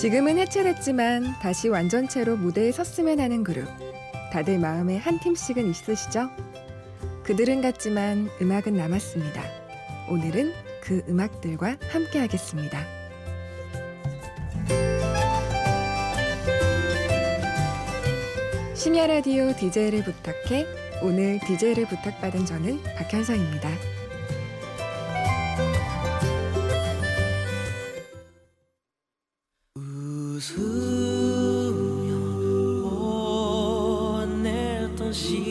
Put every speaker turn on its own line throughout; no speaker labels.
지금은 해체됐지만 다시 완전체로 무대에 섰으면 하는 그룹. 다들 마음에 한 팀씩은 있으시죠? 그들은 같지만 음악은 남았습니다. 오늘은 그 음악들과 함께 하겠습니다. 심야 라디오 DJ를 부탁해 오늘 DJ를 부탁받은 저는 박현성입니다. 웃으며 보냈던 시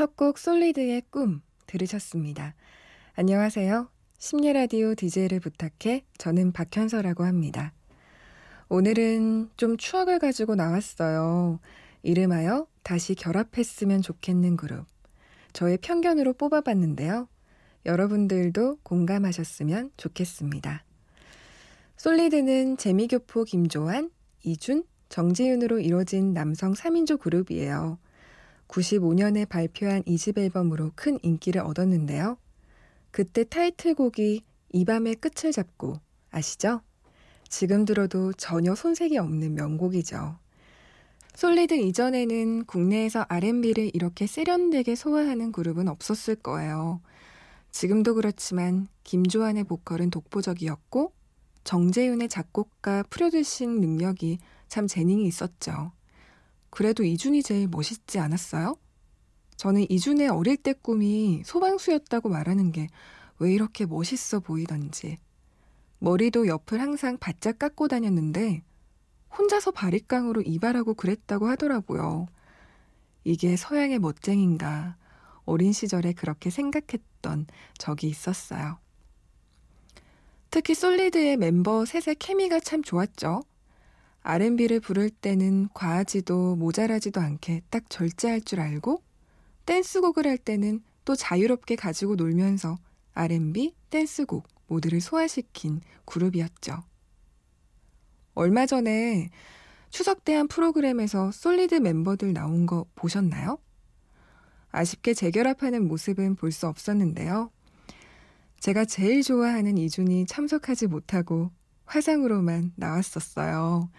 첫 곡 솔리드의 꿈 들으셨습니다. 안녕하세요. 심야 라디오 DJ를 부탁해 저는 박현서라고 합니다. 오늘은 좀 추억을 가지고 나왔어요. 이름하여 다시 결합했으면 좋겠는 그룹. 저의 편견으로 뽑아봤는데요. 여러분들도 공감하셨으면 좋겠습니다. 솔리드는 재미교포 김조한, 이준, 정지윤으로 이뤄진 남성 3인조 그룹이에요. 95년에 발표한 2집 앨범으로 큰 인기를 얻었는데요. 그때 타이틀곡이 이 밤의 끝을 잡고 아시죠? 지금 들어도 전혀 손색이 없는 명곡이죠. 솔리드 이전에는 국내에서 R&B를 이렇게 세련되게 소화하는 그룹은 없었을 거예요. 지금도 그렇지만 김조한의 보컬은 독보적이었고 정재윤의 작곡가 프로듀싱 능력이 참 재능이 있었죠. 그래도 이준이 제일 멋있지 않았어요? 저는 이준의 어릴 때 꿈이 소방수였다고 말하는 게 왜 이렇게 멋있어 보이던지. 머리도 옆을 항상 바짝 깎고 다녔는데 혼자서 바리깡으로 이발하고 그랬다고 하더라고요. 이게 서양의 멋쟁인가 어린 시절에 그렇게 생각했던 적이 있었어요. 특히 솔리드의 멤버 셋의 케미가 참 좋았죠. R&B를 부를 때는 과하지도 모자라지도 않게 딱 절제할 줄 알고 댄스곡을 할 때는 또 자유롭게 가지고 놀면서 R&B, 댄스곡 모두를 소화시킨 그룹이었죠. 얼마 전에 추석 때 한 프로그램에서 솔리드 멤버들 나온 거 보셨나요? 아쉽게 재결합하는 모습은 볼 수 없었는데요. 제가 제일 좋아하는 이준이 참석하지 못하고 화상으로만 나왔었어요.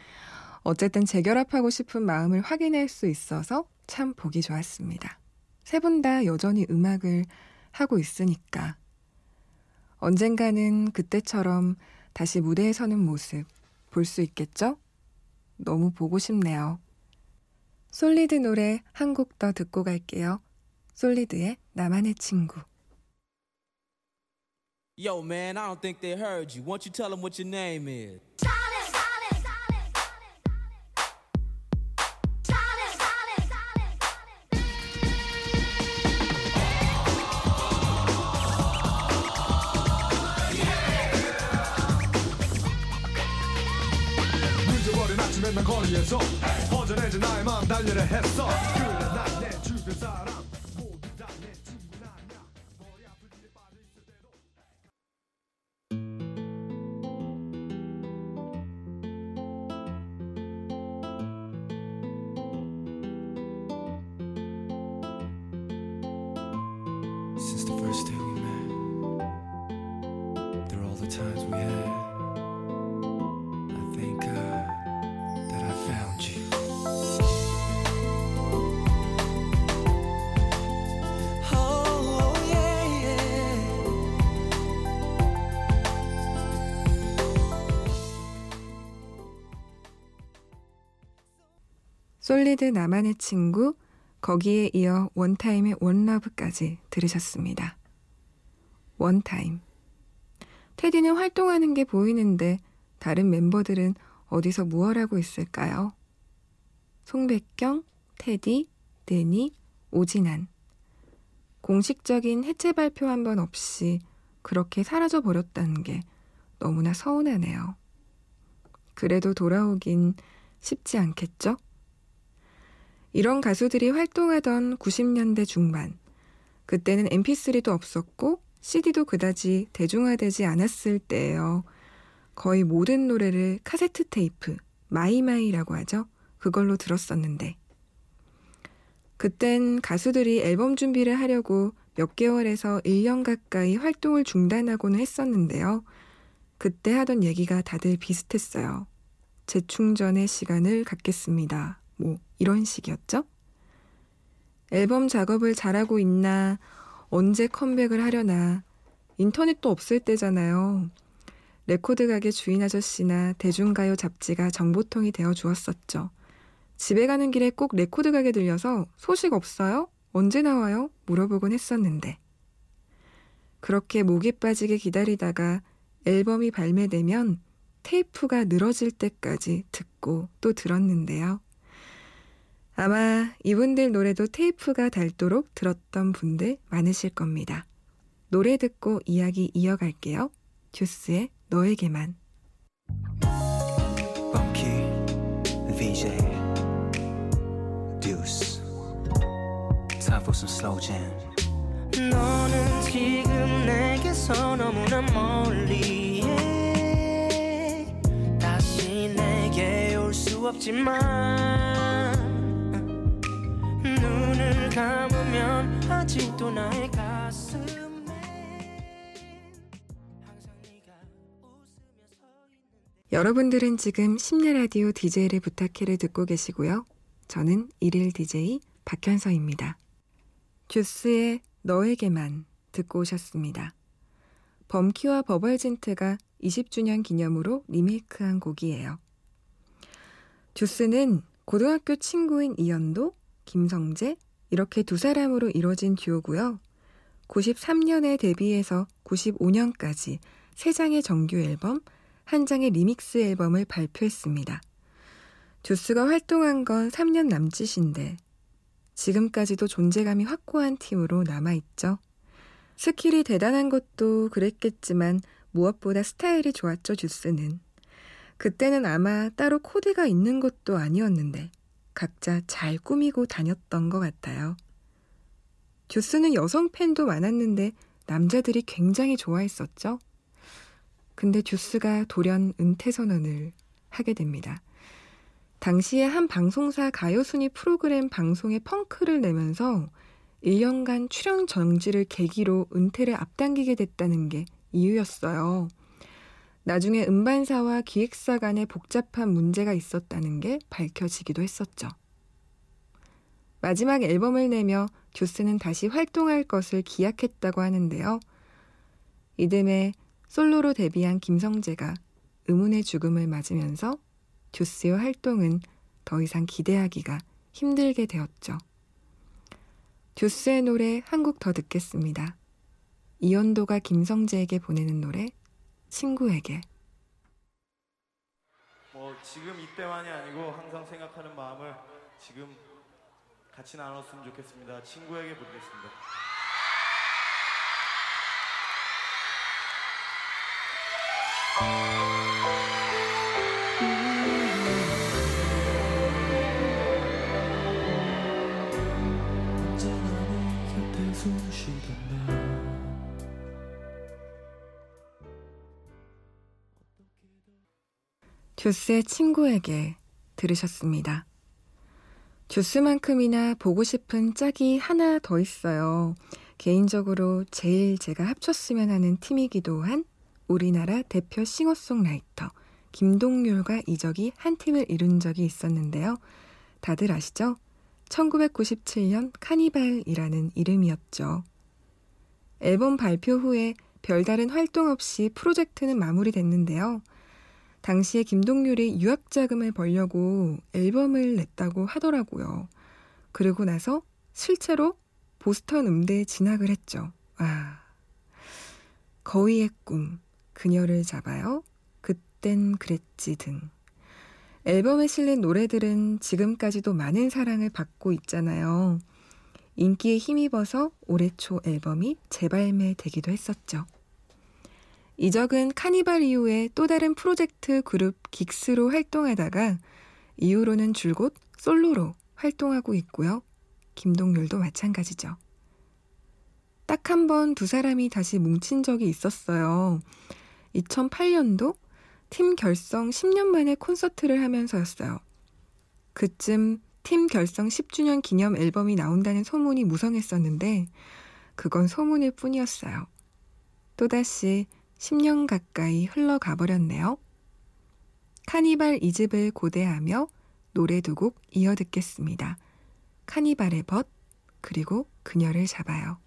어쨌든 재결합하고 싶은 마음을 확인할 수 있어서 참 보기 좋았습니다. 세 분 다 여전히 음악을 하고 있으니까. 언젠가는 그때처럼 다시 무대에 서는 모습 볼 수 있겠죠? 너무 보고 싶네요. 솔리드 노래 한 곡 더 듣고 갈게요. 솔리드의 나만의 친구. Yo, man, I don't think they heard you. Won't you tell them what your name is? 난 거리에서 허전해진 나의 마음 달려라 했어 그래 난내 주변 사람 솔리드 나만의 친구, 거기에 이어 원타임의 원러브까지 들으셨습니다. 원타임. 테디는 활동하는 게 보이는데 다른 멤버들은 어디서 무얼 하고 있을까요? 송백경, 테디, 데니, 오진환. 공식적인 해체 발표 한 번 없이 그렇게 사라져 버렸다는 게 너무나 서운하네요. 그래도 돌아오긴 쉽지 않겠죠? 이런 가수들이 활동하던 90년대 중반. 그때는 mp3도 없었고 CD도 그다지 대중화되지 않았을 때예요. 거의 모든 노래를 카세트 테이프, 마이마이라고 하죠. 그걸로 들었었는데. 그땐 가수들이 앨범 준비를 하려고 몇 개월에서 1년 가까이 활동을 중단하고는 했었는데요. 그때 하던 얘기가 다들 비슷했어요. 재충전의 시간을 갖겠습니다. 뭐, 이런 식이었죠? 앨범 작업을 잘하고 있나, 언제 컴백을 하려나, 인터넷도 없을 때잖아요. 레코드 가게 주인 아저씨나 대중가요 잡지가 정보통이 되어 주었었죠. 집에 가는 길에 꼭 레코드 가게 들려서 소식 없어요? 언제 나와요? 물어보곤 했었는데. 그렇게 목이 빠지게 기다리다가 앨범이 발매되면 테이프가 늘어질 때까지 듣고 또 들었는데요. 아마 이분들 노래도 테이프가 닳도록 들었던 분들 많으실 겁니다. 노래 듣고 이야기 이어갈게요. 듀스의 너에게만.
Funky, VJ, Deuce. Time for some slow jam.
너는 지금 내게서 너무나 멀리에 다시 내게 올 수 없지만 감으면 아직도 나의 있는데
여러분들은 지금 심야 라디오 DJ를 부탁해를 듣고 계시고요. 저는 일일 DJ 박현서입니다. 듀스의 너에게만 듣고 오셨습니다. 범키와 버벌진트가 20주년 기념으로 리메이크한 곡이에요. 듀스는 고등학교 친구인 이연도, 김성재 이렇게 두 사람으로 이뤄진 듀오고요. 93년에 데뷔해서 95년까지 3장의 정규 앨범, 한 장의 리믹스 앨범을 발표했습니다. 듀스가 활동한 건 3년 남짓인데 지금까지도 존재감이 확고한 팀으로 남아있죠. 스킬이 대단한 것도 그랬겠지만 무엇보다 스타일이 좋았죠, 듀스는. 그때는 아마 따로 코디가 있는 것도 아니었는데 각자 잘 꾸미고 다녔던 것 같아요. 듀스는 여성 팬도 많았는데 남자들이 굉장히 좋아했었죠. 근데 듀스가 돌연 은퇴 선언을 하게 됩니다. 당시에 한 방송사 가요순위 프로그램 방송에 펑크를 내면서 1년간 출연 정지를 계기로 은퇴를 앞당기게 됐다는 게 이유였어요. 나중에 음반사와 기획사 간에 복잡한 문제가 있었다는 게 밝혀지기도 했었죠. 마지막 앨범을 내며 듀스는 다시 활동할 것을 기약했다고 하는데요. 이듬해 솔로로 데뷔한 김성재가 의문의 죽음을 맞으면서 듀스의 활동은 더 이상 기대하기가 힘들게 되었죠. 듀스의 노래 한 곡 더 듣겠습니다. 이연도가 김성재에게 보내는 노래 친구에게
뭐 지금 이때만이 아니고 항상 생각하는 마음을 지금 같이 나눴으면 좋겠습니다. 친구에게 부르겠습니다. 언제나 내 곁에 숨 쉬던 나
듀스의 친구에게 들으셨습니다. 듀스만큼이나 보고 싶은 짝이 하나 더 있어요. 개인적으로 제일 제가 합쳤으면 하는 팀이기도 한 우리나라 대표 싱어송라이터 김동률과 이적이 한 팀을 이룬 적이 있었는데요. 다들 아시죠? 1997년 카니발이라는 이름이었죠. 앨범 발표 후에 별다른 활동 없이 프로젝트는 마무리됐는데요. 당시에 김동률이 유학 자금을 벌려고 앨범을 냈다고 하더라고요. 그러고 나서 실제로 보스턴 음대에 진학을 했죠. 아. 거위의 꿈, 그녀를 잡아요. 그땐 그랬지 등. 앨범에 실린 노래들은 지금까지도 많은 사랑을 받고 있잖아요. 인기에 힘입어서 올해 초 앨범이 재발매되기도 했었죠. 이적은 카니발 이후에 또 다른 프로젝트 그룹 긱스로 활동하다가 이후로는 줄곧 솔로로 활동하고 있고요. 김동률도 마찬가지죠. 딱 한 번 두 사람이 다시 뭉친 적이 있었어요. 2008년도 팀 결성 10년 만에 콘서트를 하면서였어요. 그쯤 팀 결성 10주년 기념 앨범이 나온다는 소문이 무성했었는데 그건 소문일 뿐이었어요. 또다시 10년 가까이 흘러가 버렸네요. 카니발 이집을 고대하며 노래 두 곡 이어 듣겠습니다. 카니발의 벗, 그리고 그녀를 잡아요.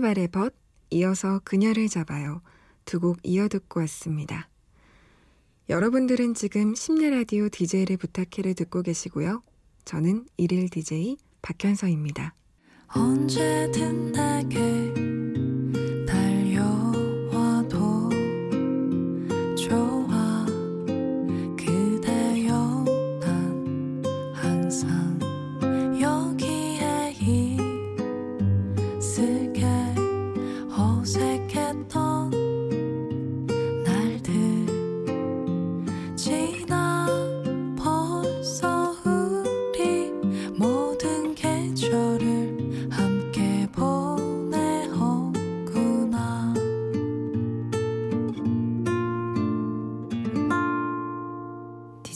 카니발의 벗, 이어서 그녀를 잡아요. 두 곡 이어 듣고 왔습니다. 여러분들은 지금 심야 라디오 DJ를 부탁해를 듣고 계시고요. 저는 일일 DJ 박현서입니다.
언제든 내게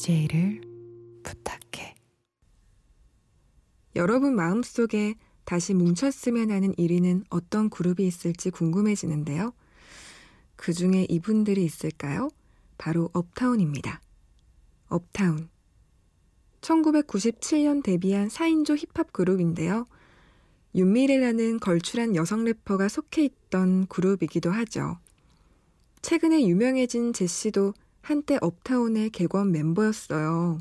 DJ를 부탁해
여러분 마음속에 다시 뭉쳤으면 하는 1위는 어떤 그룹이 있을지 궁금해지는데요. 그 중에 이분들이 있을까요? 바로 업타운입니다. 업타운. 1997년 데뷔한 4인조 힙합 그룹인데요. 윤미래라는 걸출한 여성 래퍼가 속해 있던 그룹이기도 하죠. 최근에 유명해진 제시도 한때 업타운의 객원 멤버였어요.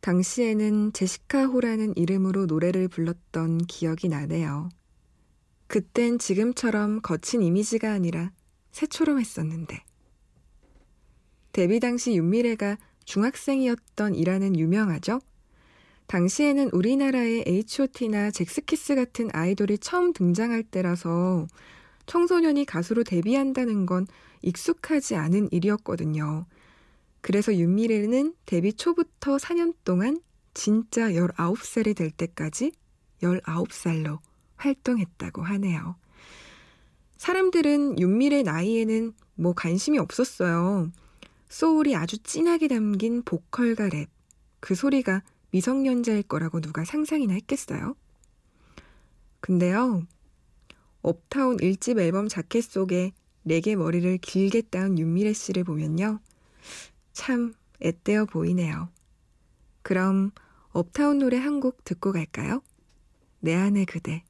당시에는 제시카 호라는 이름으로 노래를 불렀던 기억이 나네요. 그땐 지금처럼 거친 이미지가 아니라 새초롬 했었는데. 데뷔 당시 윤미래가 중학생이었던 이라는 유명하죠? 당시에는 우리나라에 H.O.T나 잭스키스 같은 아이돌이 처음 등장할 때라서 청소년이 가수로 데뷔한다는 건 익숙하지 않은 일이었거든요. 그래서 윤미래는 데뷔 초부터 4년 동안 진짜 19살이 될 때까지 19살로 활동했다고 하네요. 사람들은 윤미래 나이에는 뭐 관심이 없었어요. 소울이 아주 진하게 담긴 보컬과 랩. 그 소리가 미성년자일 거라고 누가 상상이나 했겠어요? 근데요, 업타운 1집 앨범 자켓 속에 레게 머리를 길게 따은 윤미래 씨를 보면요. 참 앳되어 보이네요. 그럼 업타운 노래 한 곡 듣고 갈까요? 내 안의 그대.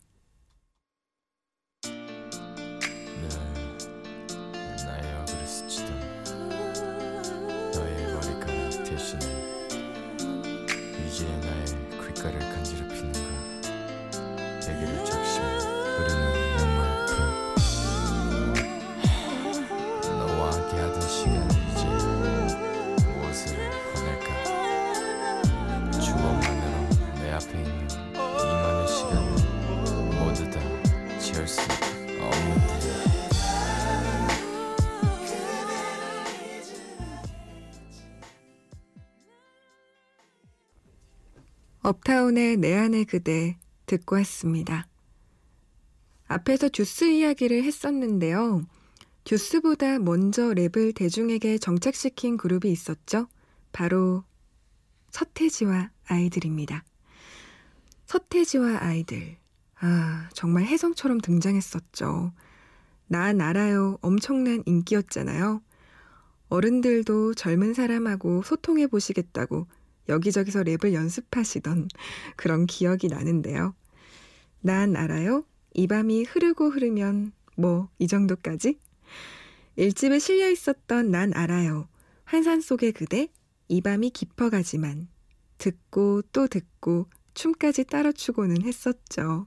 업타운의 내 안의 그대 듣고 왔습니다. 앞에서 듀스 이야기를 했었는데요. 듀스보다 먼저 랩을 대중에게 정착시킨 그룹이 있었죠. 바로 서태지와 아이들입니다. 서태지와 아이들. 아, 정말 혜성처럼 등장했었죠. 난 알아요. 엄청난 인기였잖아요. 어른들도 젊은 사람하고 소통해 보시겠다고 여기저기서 랩을 연습하시던 그런 기억이 나는데요. 난 알아요. 이 밤이 흐르고 흐르면 뭐 이 정도까지? 일집에 실려 있었던 난 알아요. 환산 속의 그대, 이 밤이 깊어가지만 듣고 또 듣고 춤까지 따라 추고는 했었죠.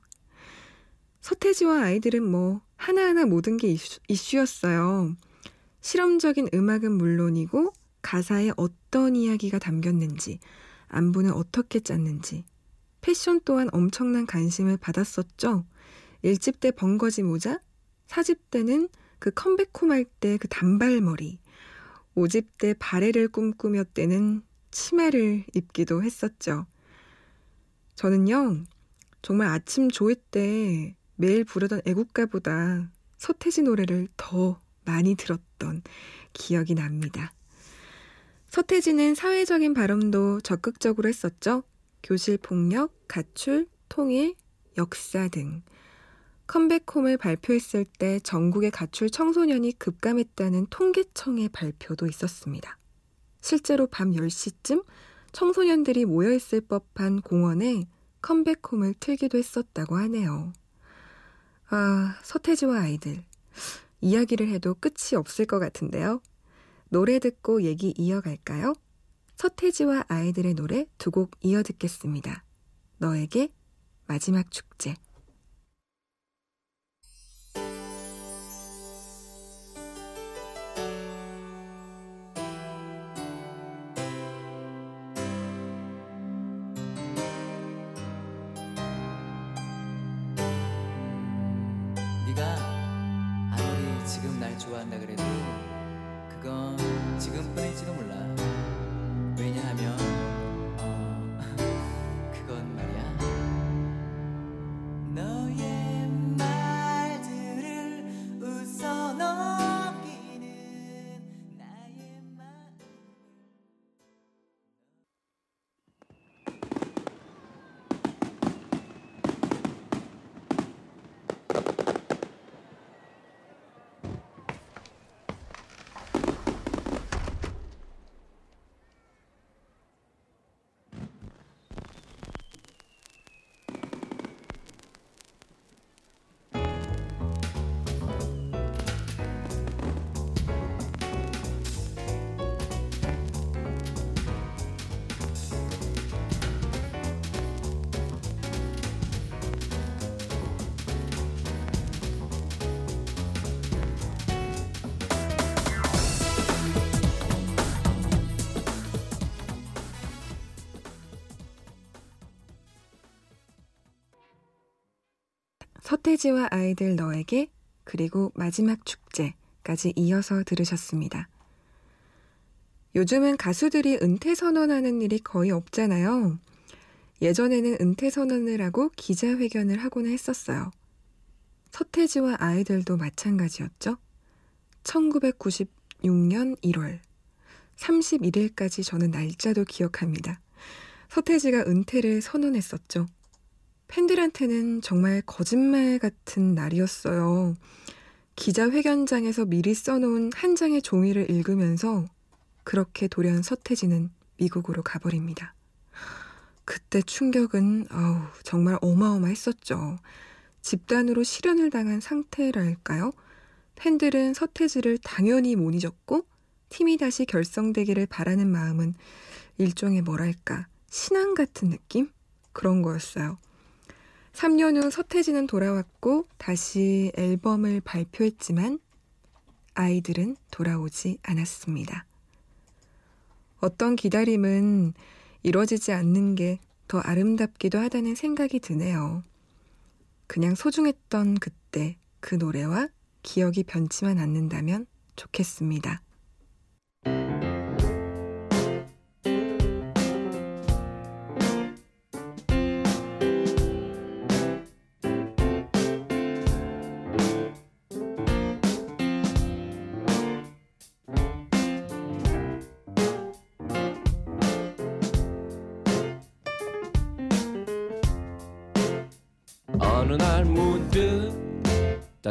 서태지와 아이들은 뭐 하나하나 모든 게 이슈, 이슈였어요. 실험적인 음악은 물론이고 가사에 어떤 이야기가 담겼는지, 안무는 어떻게 짰는지, 패션 또한 엄청난 관심을 받았었죠. 1집 때 번거지 모자, 4집 때는 그 컴백홈 할 때 그 단발머리, 5집 때 바레를 꿈꾸며 때는 치마를 입기도 했었죠. 저는요, 정말 아침 조회 때 매일 부르던 애국가보다 서태지 노래를 더 많이 들었던 기억이 납니다. 서태지는 사회적인 발언도 적극적으로 했었죠. 교실 폭력, 가출, 통일, 역사 등. 컴백홈을 발표했을 때 전국의 가출 청소년이 급감했다는 통계청의 발표도 있었습니다. 실제로 밤 10시쯤 청소년들이 모여있을 법한 공원에 컴백홈을 틀기도 했었다고 하네요. 아, 서태지와 아이들. 이야기를 해도 끝이 없을 것 같은데요. 노래 듣고 얘기 이어갈까요? 서태지와 아이들의 노래 두 곡 이어 듣겠습니다. 너에게 마지막 축제.
네가 아무리 지금 날 좋아한다 그래도
서태지와 아이들 너에게 그리고 마지막 축제까지 이어서 들으셨습니다. 요즘은 가수들이 은퇴 선언하는 일이 거의 없잖아요. 예전에는 은퇴 선언을 하고 기자회견을 하곤 했었어요. 서태지와 아이들도 마찬가지였죠. 1996년 1월 31일까지 저는 날짜도 기억합니다. 서태지가 은퇴를 선언했었죠. 팬들한테는 정말 거짓말 같은 날이었어요. 기자회견장에서 미리 써놓은 한 장의 종이를 읽으면서 그렇게 돌연 서태지는 미국으로 가버립니다. 그때 충격은 아우 정말 어마어마했었죠. 집단으로 실현을 당한 상태랄까요? 팬들은 서태지를 당연히 못 잊었고 팀이 다시 결성되기를 바라는 마음은 일종의 뭐랄까 신앙 같은 느낌? 그런 거였어요. 3년 후 서태지는 돌아왔고 다시 앨범을 발표했지만 아이들은 돌아오지 않았습니다. 어떤 기다림은 이루어지지 않는 게 더 아름답기도 하다는 생각이 드네요. 그냥 소중했던 그때 그 노래와 기억이 변치만 않는다면 좋겠습니다.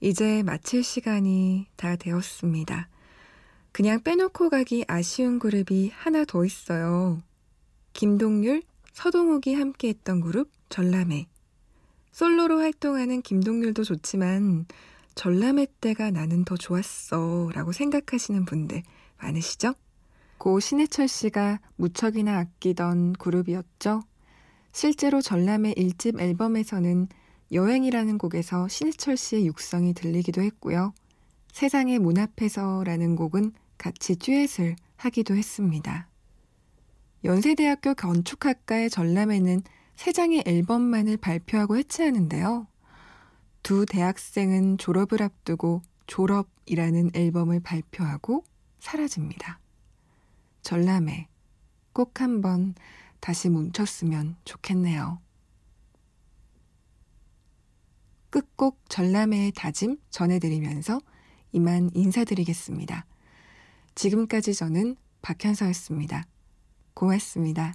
이제 마칠 시간이 다 되었습니다. 그냥 빼놓고 가기 아쉬운 그룹이 하나 더 있어요. 김동률, 서동욱이 함께했던 그룹 전람회. 솔로로 활동하는 김동률도 좋지만 전람회 때가 나는 더 좋았어 라고 생각하시는 분들 많으시죠? 고 신해철 씨가 무척이나 아끼던 그룹이었죠. 실제로 전람회 1집 앨범에서는 여행이라는 곡에서 신해철 씨의 육성이 들리기도 했고요. 세상의 문 앞에서라는 곡은 같이 듀엣을 하기도 했습니다. 연세대학교 건축학과의 전람회는 세 장의 앨범만을 발표하고 해체하는데요. 두 대학생은 졸업을 앞두고 졸업이라는 앨범을 발표하고 사라집니다. 전람회 꼭 한번 다시 뭉쳤으면 좋겠네요. 끝곡 전람회의 다짐 전해드리면서 이만 인사드리겠습니다. 지금까지 저는 박현서였습니다. 고맙습니다.